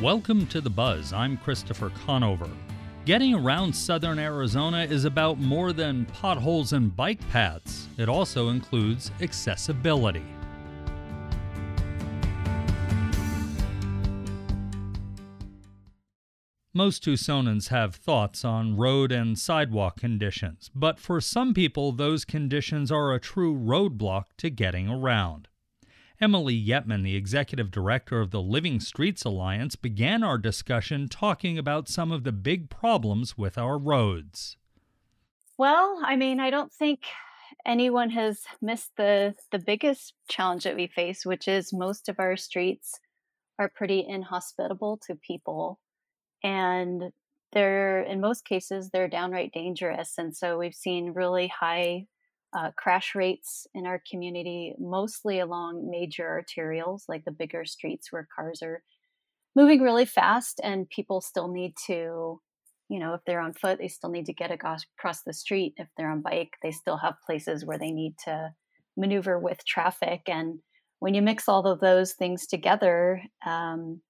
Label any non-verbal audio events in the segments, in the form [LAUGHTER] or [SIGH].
Welcome to The Buzz. I'm Christopher Conover. Getting around southern Arizona is about more than potholes and bike paths, it also includes accessibility. Most Tucsonans have thoughts on road and sidewalk conditions, but for some people, those conditions are a true roadblock to getting around. Emily Yetman, the executive director of the Living Streets Alliance, began our discussion talking about some of the big problems with our roads. Well, I mean, I don't think anyone has missed the the biggest challenge that we face, which is most of our streets are pretty inhospitable to people and they're in most cases they're downright dangerous and so we've seen really high uh, crash rates in our community mostly along major arterials like the bigger streets where cars are moving really fast and people still need to you know if they're on foot they still need to get across the street if they're on bike they still have places where they need to maneuver with traffic and when you mix all of those things together um,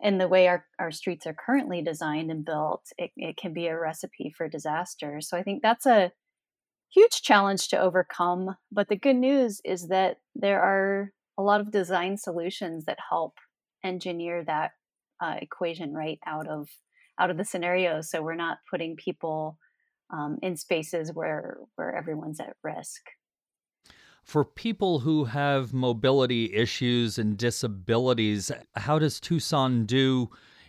and the way our, our streets are currently designed and built, it, it can be a recipe for disaster. So I think that's a huge challenge to overcome. But the good news is that there are a lot of design solutions that help engineer that uh, equation right out of out of the scenario. So we're not putting people um, in spaces where where everyone's at risk for people who have mobility issues and disabilities, how does Tucson do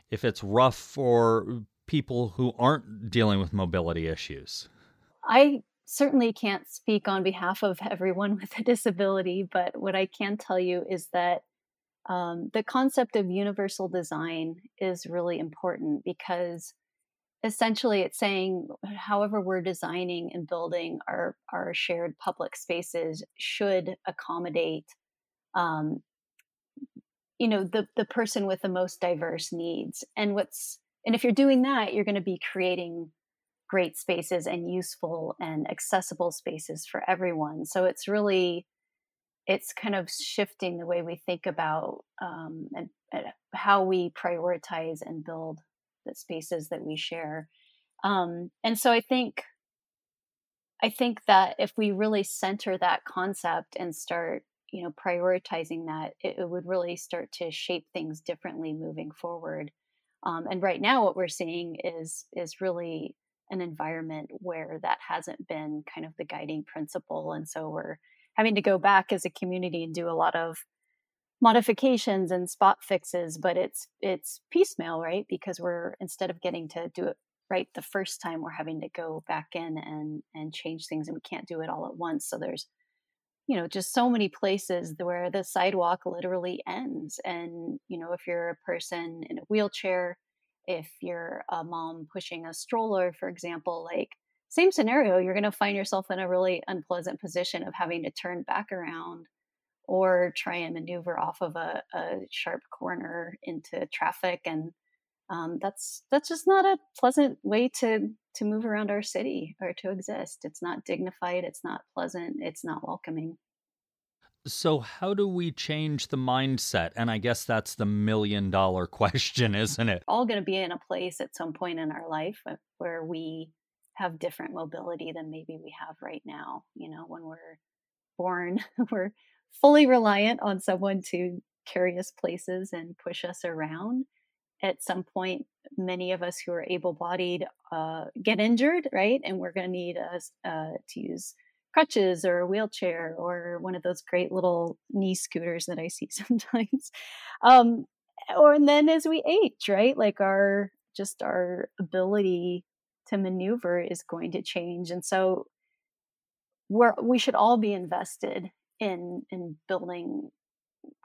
if it's rough for people who aren't dealing with mobility issues? I certainly can't speak on behalf of everyone [LAUGHS] with a disability, but what I can tell you is that um, the concept of universal design is really important because essentially it's saying however we're designing and building our our shared public spaces should accommodate um, you know the the person with the most diverse needs. And what's and if you're doing that you're going to be creating great spaces and useful and accessible spaces for everyone so it's really it's kind of shifting the way we think about um, and, and how we prioritize and build the spaces that we share. Um, and so I think I think that if we really center that concept and start, you know, prioritizing that, it, it would really start to shape things differently moving forward. Um, and right now, what we're seeing is is really an environment where that hasn't been kind of the guiding principle, and so we're having to go back as a community and do a lot of modifications and spot fixes but it's it's piecemeal right? Because we're instead of getting to do it right the first time we're having to go back in and and change things and we can't do it all at once. So there's you know just so many places where the sidewalk literally ends and you know if you're a person in a wheelchair if you're a mom pushing a stroller for example like same scenario you're going to find yourself in a really unpleasant position of having to turn back around or try and maneuver off of a, a sharp corner into traffic and um, that's that's just not a pleasant way to to move around our city or to exist. It's not dignified it's not pleasant it's not welcoming so how do we change the mindset and i guess that's the million dollar [LAUGHS] question isn't it all going to be in a place at some point in our life where we have different mobility than maybe we have right now you know when we're born [LAUGHS] we're fully reliant on someone to carry us places and push us around. At some point, many of us who are able bodied uh, get injured, right? And we're going to need us uh, to use crutches or a wheelchair or one of those great little knee scooters that I see [LAUGHS] sometimes. Um, or and then as we age, right? Like our just our ability to maneuver is going to change. And so we're we should all be invested in in building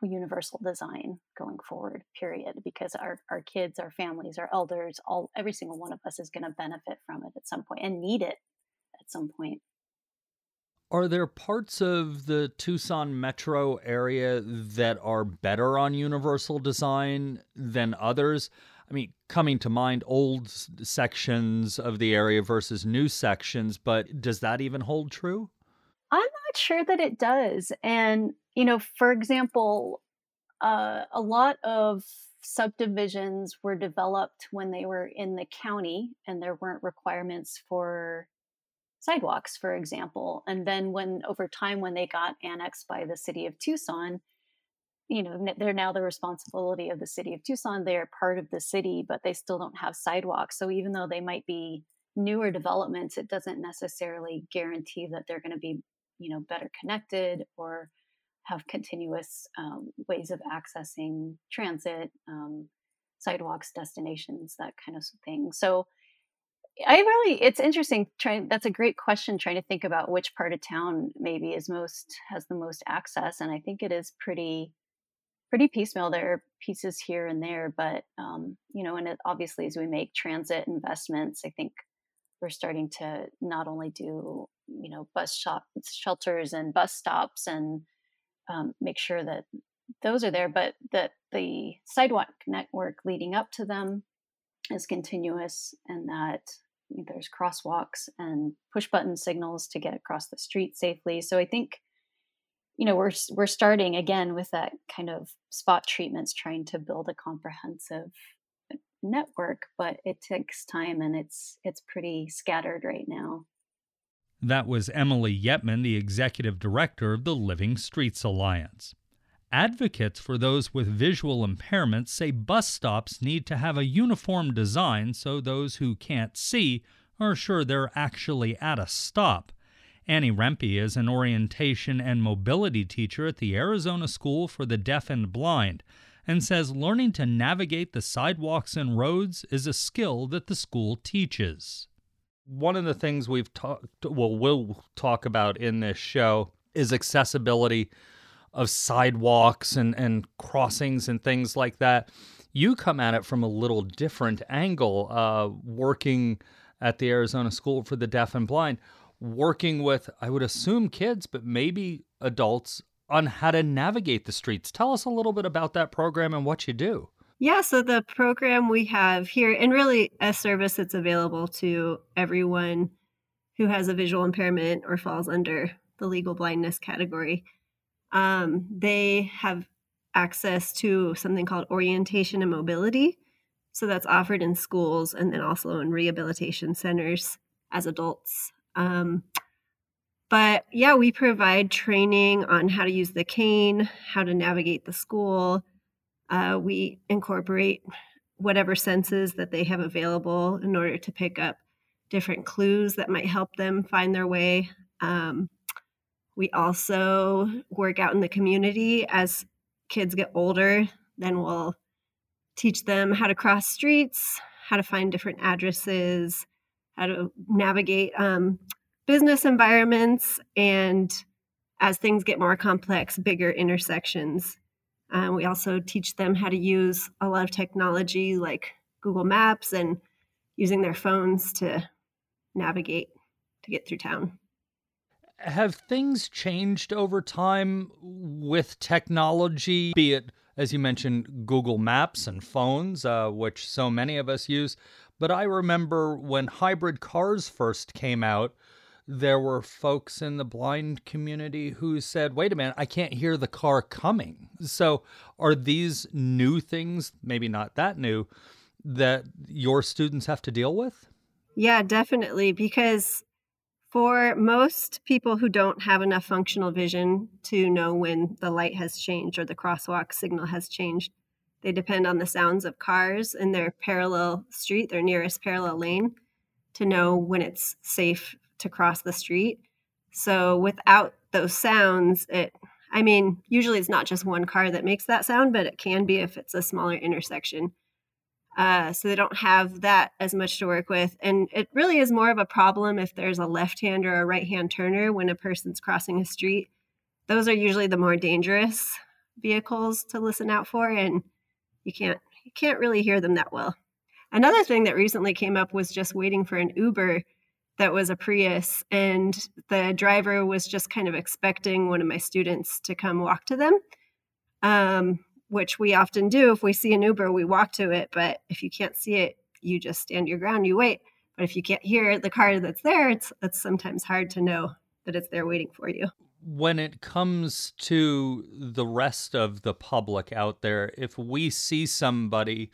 universal design going forward period because our our kids our families our elders all every single one of us is going to benefit from it at some point and need it at some point are there parts of the Tucson metro area that are better on universal design than others? I mean, coming to mind old sections of the area versus new sections, but does that even hold true? I'm not sure that it does. And, you know, for example, uh, a lot of subdivisions were developed when they were in the county and there weren't requirements for sidewalks, for example. And then when over time, when they got annexed by the city of Tucson, you know, they're now the responsibility of the city of Tucson. They're part of the city, but they still don't have sidewalks. So even though they might be newer developments, it doesn't necessarily guarantee that they're going to be, you know, better connected or have continuous um, ways of accessing transit, um, sidewalks, destinations, that kind of thing. So I really, it's interesting. Trying that's a great question. Trying to think about which part of town maybe is most has the most access, and I think it is pretty pretty piecemeal. There are pieces here and there, but um, you know, and it, obviously as we make transit investments, I think we're starting to not only do you know bus shop shelters and bus stops and um, make sure that those are there, but that the sidewalk network leading up to them is continuous and that there's crosswalks and push button signals to get across the street safely. So I think you know we're we're starting again with that kind of spot treatments trying to build a comprehensive network but it takes time and it's it's pretty scattered right now that was Emily Yetman, the executive director of the Living Streets Alliance. Advocates for those with visual impairments say bus stops need to have a uniform design so those who can't see are sure they're actually at a stop. Annie Rempe is an orientation and mobility teacher at the Arizona School for the Deaf and Blind and says learning to navigate the sidewalks and roads is a skill that the school teaches one of the things we've talked, well, we'll talk about in this show is accessibility of sidewalks and, and crossings and things like that. You come at it from a little different angle, uh, working at the Arizona School for the Deaf and Blind, working with, I would assume, kids, but maybe adults on how to navigate the streets. Tell us a little bit about that program and what you do. Yeah, so the program we have here, and really a service that's available to everyone who has a visual impairment or falls under the legal blindness category, um, they have access to something called orientation and mobility. So that's offered in schools and then also in rehabilitation centers as adults. Um, but yeah, we provide training on how to use the cane, how to navigate the school, uh, we incorporate whatever senses that they have available in order to pick up different clues that might help them find their way. Um, we also work out in the community as kids get older, then we'll teach them how to cross streets, how to find different addresses, how to navigate um, business environments, and as things get more complex, bigger intersections. Um, we also teach them how to use a lot of technology like Google Maps and using their phones to navigate to get through town. Have things changed over time with technology, be it, as you mentioned, Google Maps and phones, uh, which so many of us use? But I remember when hybrid cars first came out, there were folks in the blind community who said, wait a minute, I can't hear the car coming. So, are these new things, maybe not that new, that your students have to deal with? Yeah, definitely. Because for most people who don't have enough functional vision to know when the light has changed or the crosswalk signal has changed, they depend on the sounds of cars in their parallel street, their nearest parallel lane, to know when it's safe to cross the street. So without those sounds, it I mean, usually it's not just one car that makes that sound, but it can be if it's a smaller intersection. Uh, so they don't have that as much to work with. And it really is more of a problem if there's a left hand or a right hand turner when a person's crossing a street. Those are usually the more dangerous vehicles to listen out for, and you can't you can't really hear them that well. Another thing that recently came up was just waiting for an Uber that was a Prius, and the driver was just kind of expecting one of my students to come walk to them, um, which we often do. If we see an Uber, we walk to it, but if you can't see it, you just stand your ground, you wait. But if you can't hear the car that's there, it's it's sometimes hard to know that it's there waiting for you. when it comes to the rest of the public out there, if we see somebody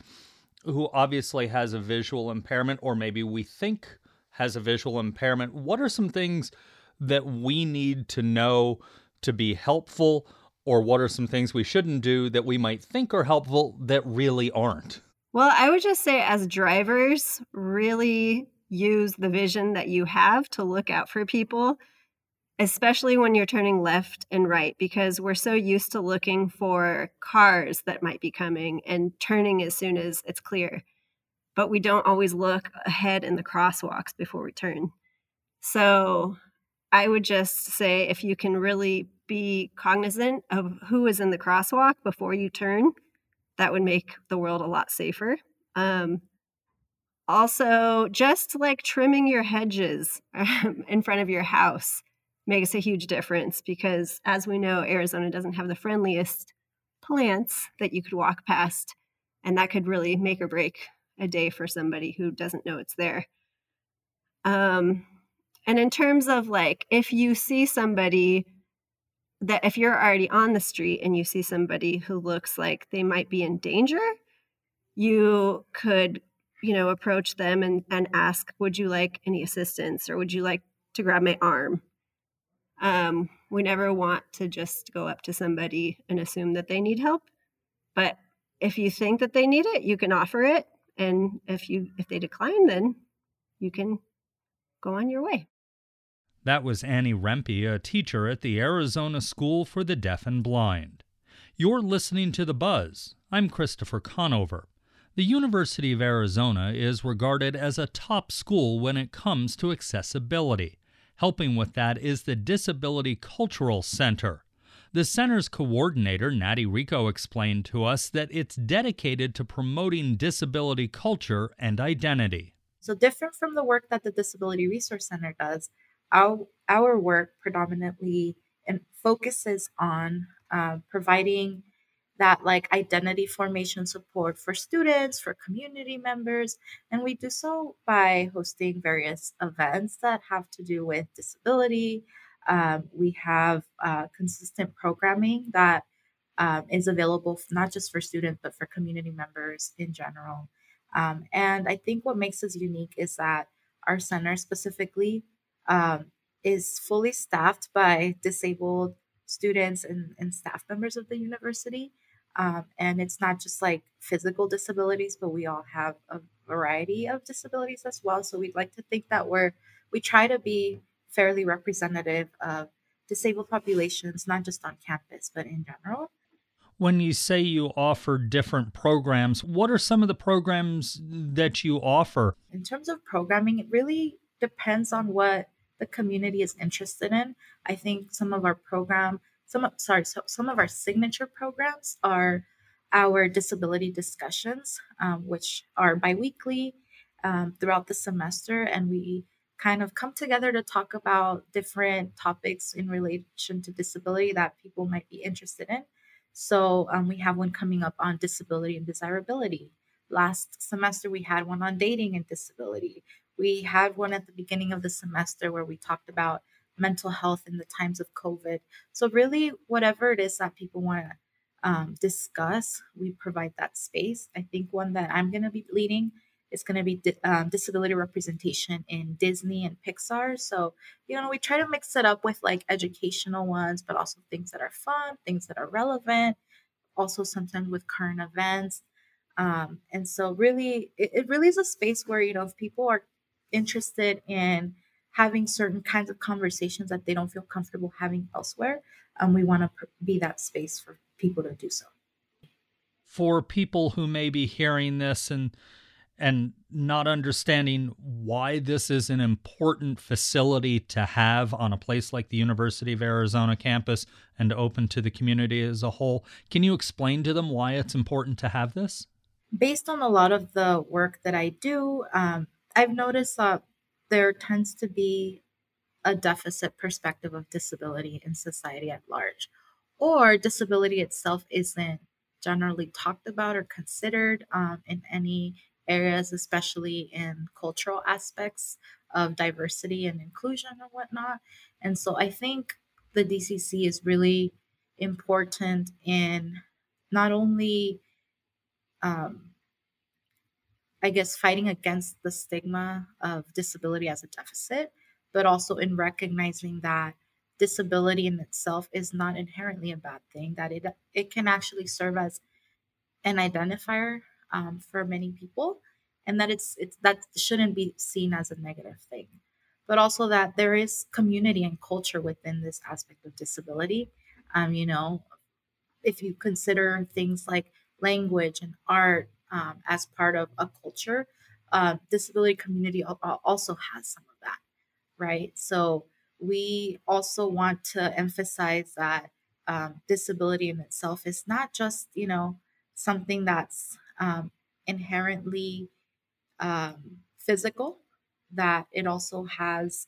who obviously has a visual impairment, or maybe we think has a visual impairment, what are some things that we need to know to be helpful? Or what are some things we shouldn't do that we might think are helpful that really aren't? Well, I would just say, as drivers, really use the vision that you have to look out for people especially when you're turning left and right, because we're so used to looking for cars that might be coming and turning as soon as it's clear. But we don't always look ahead in the crosswalks before we turn. So I would just say if you can really be cognizant of who is in the crosswalk before you turn, that would make the world a lot safer. Um, also, just like trimming your hedges um, [LAUGHS] in front of your house makes a huge difference because, as we know, Arizona doesn't have the friendliest plants that you could walk past. And that could really make or break a day for somebody who doesn't know it's there. Um, and in terms of like, if you see somebody that if you're already on the street and you see somebody who looks like they might be in danger, you could, you know, approach them and, and ask, would you like any assistance or would you like to grab my arm? Um, we never want to just go up to somebody and assume that they need help. But if you think that they need it, you can offer it. And if you if they decline, then you can go on your way. That was Annie Rempe, a teacher at the Arizona School for the Deaf and Blind. You're listening to The Buzz. I'm Christopher Conover. The University of Arizona is regarded as a top school when it comes to accessibility. Helping with that is the Disability Cultural Center. The center's coordinator, Natty Rico, explained to us that it's dedicated to promoting disability culture and identity. So, different from the work that the Disability Resource Center does, our, our work predominantly focuses on uh, providing that like identity formation support for students, for community members. And we do so by hosting various events that have to do with disability. Um, we have uh, consistent programming that um, is available not just for students, but for community members in general. Um, and I think what makes us unique is that our center specifically um, is fully staffed by disabled students and, and staff members of the university. Um, and it's not just like physical disabilities, but we all have a variety of disabilities as well. So we'd like to think that we're we try to be fairly representative of disabled populations, not just on campus, but in general. When you say you offer different programs, what are some of the programs that you offer? In terms of programming, it really depends on what the community is interested in. I think some of our program some of, sorry, so some of our signature programs are our disability discussions, um, which are biweekly um, throughout the semester, and we kind of come together to talk about different topics in relation to disability that people might be interested in. So um, we have one coming up on disability and desirability. Last semester, we had one on dating and disability. We had one at the beginning of the semester where we talked about mental health in the times of COVID. So, really, whatever it is that people want to um, discuss, we provide that space. I think one that I'm going to be leading is going to be di- um, disability representation in Disney and Pixar. So, you know, we try to mix it up with like educational ones, but also things that are fun, things that are relevant, also sometimes with current events. Um, and so, really, it, it really is a space where, you know, if people are interested in having certain kinds of conversations that they don't feel comfortable having elsewhere. And we want to pr- be that space for people to do so. For people who may be hearing this and and not understanding why this is an important facility to have on a place like the University of Arizona campus and open to the community as a whole, can you explain to them why it's important to have this? Based on a lot of the work that I do, um, I've noticed that there tends to be a deficit perspective of disability in society at large, or disability itself isn't generally talked about or considered um, in any areas, especially in cultural aspects of diversity and inclusion and whatnot. And so I think the DCC is really important in not only, um, I guess, fighting against the stigma of disability as a deficit, but also in recognizing that disability in itself is not inherently a bad thing, that it, it can actually serve as an identifier um, for many people, and that it's, it's that shouldn't be seen as a negative thing but also that there is community and culture within this aspect of disability. Um, you know, if you consider things like language and art um, as part of a culture, uh, disability community also has some of that, right? So we also want to emphasize that um, disability in itself is not just, you know, something that's um, inherently um, physical, that it also has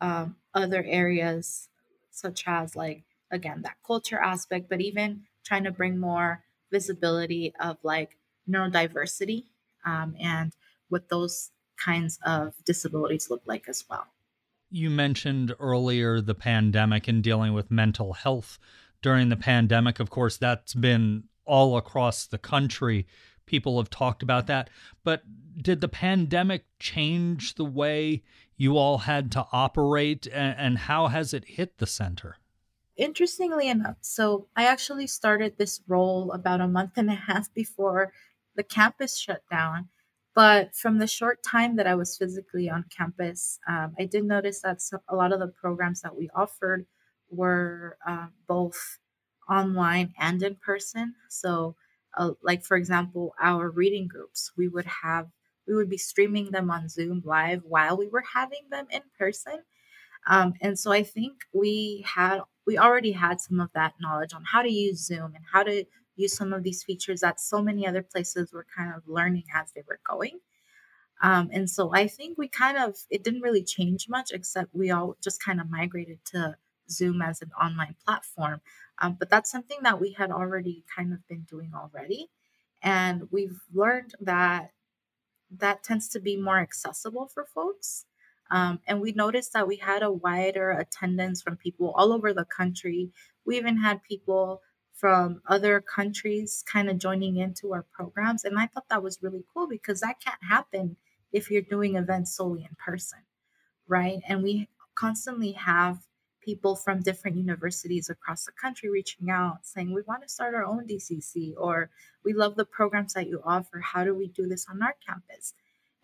um, other areas such as like again that culture aspect but even trying to bring more visibility of like neurodiversity um, and what those kinds of disabilities look like as well you mentioned earlier the pandemic and dealing with mental health during the pandemic of course that's been all across the country people have talked about that. But did the pandemic change the way you all had to operate, and, how has it hit the center? Interestingly enough, so I actually started this role about a month and a half before the campus shut down. But from the short time that I was physically on campus, um, I did notice that a lot of the programs that we offered were uh, both online and in person. So uh, like for example our reading groups we would have we would be streaming them on zoom live while we were having them in person um, and so i think we had we already had some of that knowledge on how to use zoom and how to use some of these features that so many other places were kind of learning as they were going um, and so i think we kind of it didn't really change much except we all just kind of migrated to zoom as an online platform um, but that's something that we had already kind of been doing already. And we've learned that that tends to be more accessible for folks. Um, and we noticed that we had a wider attendance from people all over the country. We even had people from other countries kind of joining into our programs. And I thought that was really cool because that can't happen if you're doing events solely in person, right? And we constantly have people from different universities across the country reaching out saying, We want to start our own DCC, or we love the programs that you offer. How do we do this on our campus?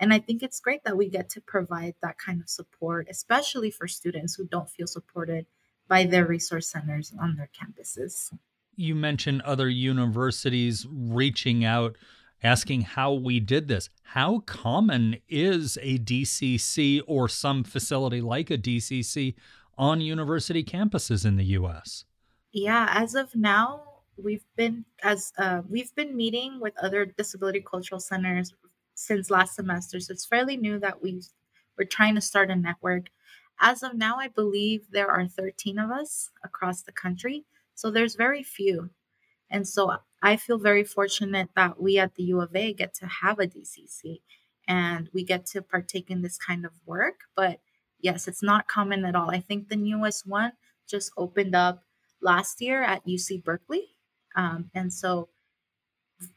And I think it's great that we get to provide that kind of support, especially for students who don't feel supported by their resource centers on their campuses. You mentioned other universities reaching out asking how we did this. How common is a DCC or some facility like a DCC on university campuses in the US? Yeah, as of now, we've been as uh, we've been meeting with other disability cultural centers since last semester, so it's fairly new that we we're trying to start a network. As of now, I believe there are 13 of us across the country, so there's very few, and so I feel very fortunate that we at the U of A get to have a DCC and we get to partake in this kind of work, but yes, it's not common at all. I think the newest one just opened up last year at UC Berkeley. Um, and so,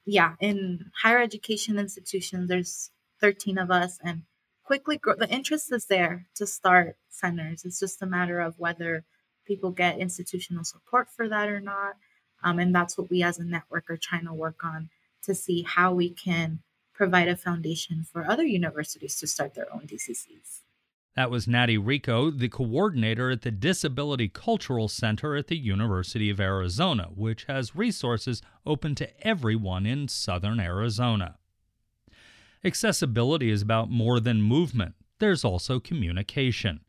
yeah, in higher education institutions, there's 13 of us, and quickly grow. The interest is there to start centers. It's just a matter of whether people get institutional support for that or not. Um, and that's what we as a network are trying to work on to see how we can provide a foundation for other universities to start their own DCCs. That was Natty Rico, the coordinator at the Disability Cultural Center at the University of Arizona, which has resources open to everyone in southern Arizona. Accessibility is about more than movement, there's also communication.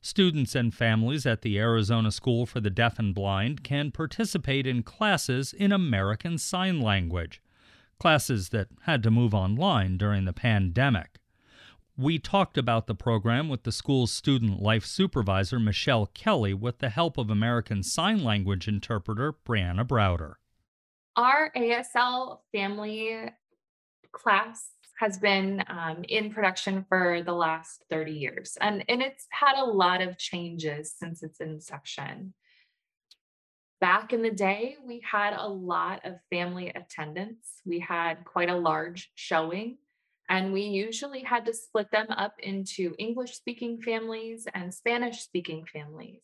Students and families at the Arizona School for the Deaf and Blind can participate in classes in American Sign Language, classes that had to move online during the pandemic. We talked about the program with the school's student life supervisor, Michelle Kelly, with the help of American Sign Language interpreter, Brianna Browder. Our ASL family class has been um, in production for the last 30 years, and, and it's had a lot of changes since its inception. Back in the day, we had a lot of family attendance. We had quite a large showing, and we usually had to split them up into English speaking families and Spanish speaking families.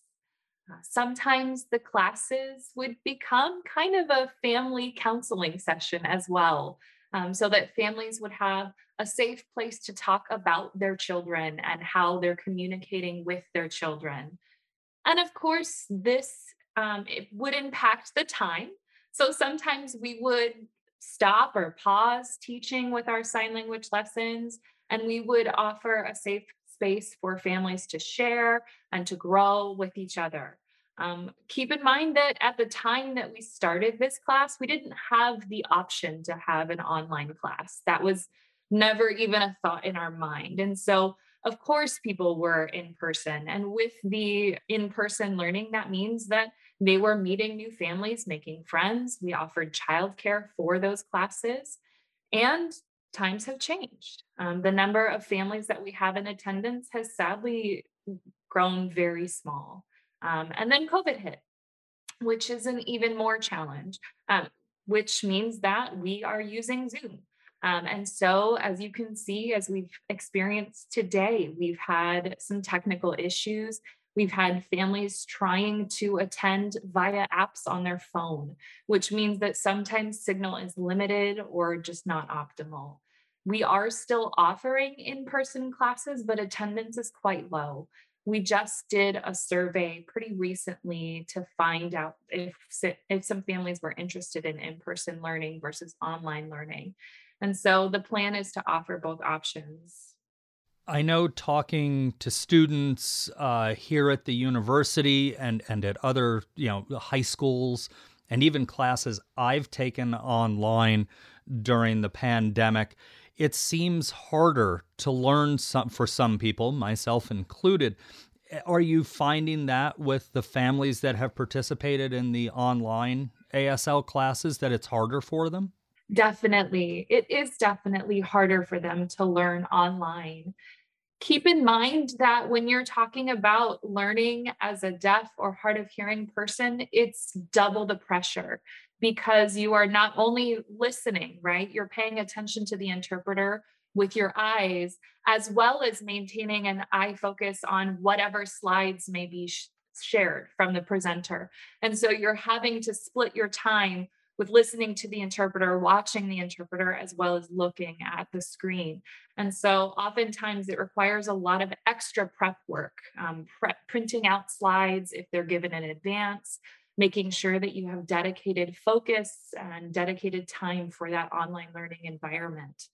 Uh, sometimes the classes would become kind of a family counseling session as well, um, so that families would have a safe place to talk about their children and how they're communicating with their children. And of course, this um, it would impact the time. So sometimes we would stop or pause teaching with our sign language lessons, and we would offer a safe space for families to share and to grow with each other. Um, keep in mind that at the time that we started this class, we didn't have the option to have an online class. That was never even a thought in our mind. And so, of course, people were in person. And with the in person learning, that means that they were meeting new families, making friends. We offered childcare for those classes. And times have changed. Um, the number of families that we have in attendance has sadly grown very small. Um, and then COVID hit, which is an even more challenge, um, which means that we are using Zoom. Um, and so, as you can see, as we've experienced today, we've had some technical issues. We've had families trying to attend via apps on their phone, which means that sometimes signal is limited or just not optimal. We are still offering in person classes, but attendance is quite low we just did a survey pretty recently to find out if if some families were interested in in-person learning versus online learning. And so the plan is to offer both options. I know talking to students uh, here at the university and and at other you know high schools and even classes i've taken online during the pandemic it seems harder to learn some for some people, myself included. Are you finding that with the families that have participated in the online ASL classes that it's harder for them? Definitely. It is definitely harder for them to learn online. Keep in mind that when you're talking about learning as a deaf or hard of hearing person, it's double the pressure because you are not only listening, right? You're paying attention to the interpreter with your eyes, as well as maintaining an eye focus on whatever slides may be sh- shared from the presenter. And so you're having to split your time with listening to the interpreter, watching the interpreter, as well as looking at the screen. And so oftentimes it requires a lot of extra prep work, um, prep, printing out slides if they're given in advance, making sure that you have dedicated focus and dedicated time for that online learning environment.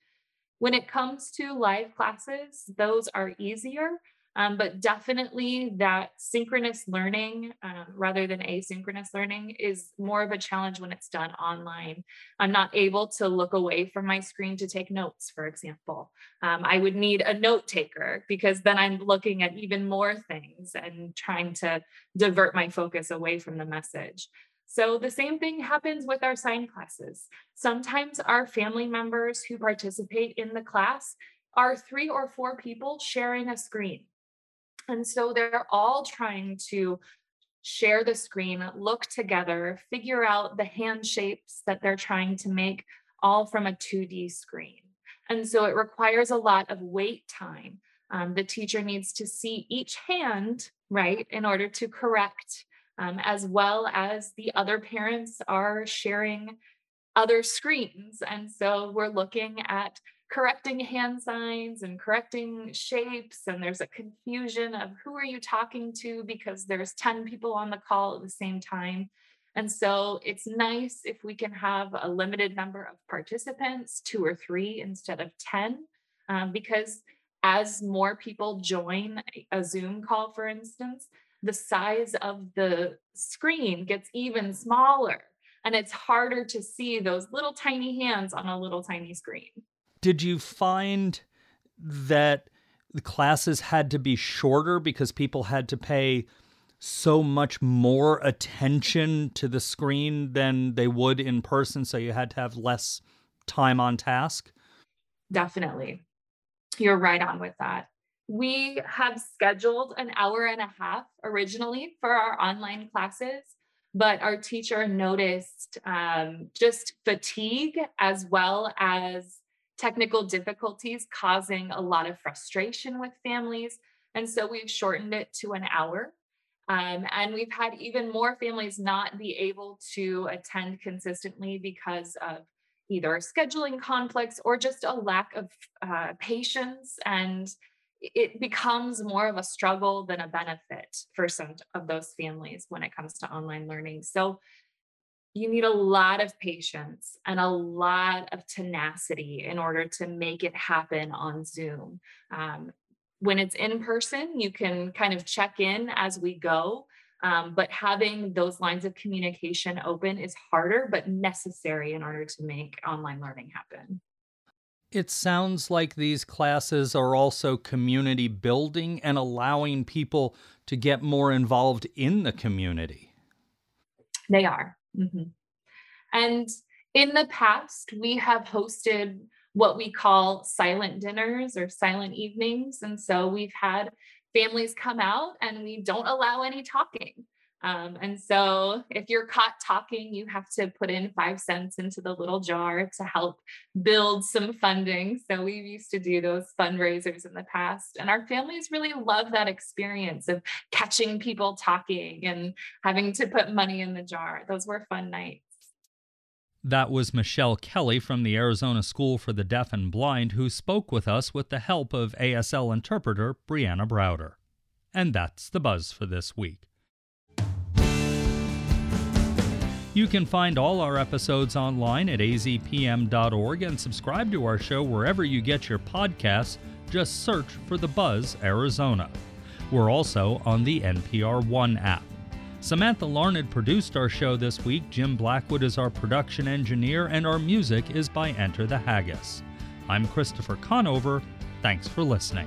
When it comes to live classes, those are easier, um, but definitely that synchronous learning uh, rather than asynchronous learning is more of a challenge when it's done online. I'm not able to look away from my screen to take notes, for example. Um, I would need a note taker because then I'm looking at even more things and trying to divert my focus away from the message. So the same thing happens with our sign classes. Sometimes our family members who participate in the class are three or four people sharing a screen. And so they're all trying to share the screen, look together, figure out the hand shapes that they're trying to make, all from a 2D screen. And so it requires a lot of wait time. Um, the teacher needs to see each hand, right, in order to correct, um, as well as the other parents are sharing other screens. And so we're looking at correcting hand signs and correcting shapes and there's a confusion of who are you talking to because there's 10 people on the call at the same time. And so it's nice if we can have a limited number of participants two or three instead of 10 um, because as more people join a zoom call for instance the size of the screen gets even smaller and it's harder to see those little tiny hands on a little tiny screen did you find that the classes had to be shorter because people had to pay so much more attention to the screen than they would in person so you had to have less time on task? Definitely. You're right on with that. We have scheduled an hour and a half originally for our online classes but our teacher noticed um, just fatigue as well as technical difficulties causing a lot of frustration with families. And so we've shortened it to an hour. Um, and we've had even more families not be able to attend consistently because of either scheduling conflicts or just a lack of uh, patience. And it becomes more of a struggle than a benefit for some of those families when it comes to online learning. So you need a lot of patience and a lot of tenacity in order to make it happen on Zoom. Um, when it's in person, you can kind of check in as we go. Um, but having those lines of communication open is harder, but necessary in order to make online learning happen. It sounds like these classes are also community building and allowing people to get more involved in the community. They are. Mm-hmm. And in the past, we have hosted what we call silent dinners or silent evenings. And so we've had families come out and we don't allow any talking. Um, and so if you're caught talking, you have to put in five cents into the little jar to help build some funding. So we used to do those fundraisers in the past. And our families really love that experience of catching people talking and having to put money in the jar. Those were fun nights. That was Michelle Kelly from the Arizona School for the Deaf and Blind who spoke with us with the help of ASL interpreter Brianna Browder. And that's the buzz for this week. You can find all our episodes online at azpm.org and subscribe to our show wherever you get your podcasts. Just search for The Buzz Arizona. We're also on the NPR One app. Samantha Larned produced our show this week. Jim Blackwood is our production engineer, and our music is by Enter the Haggis. I'm Christopher Conover. Thanks for listening.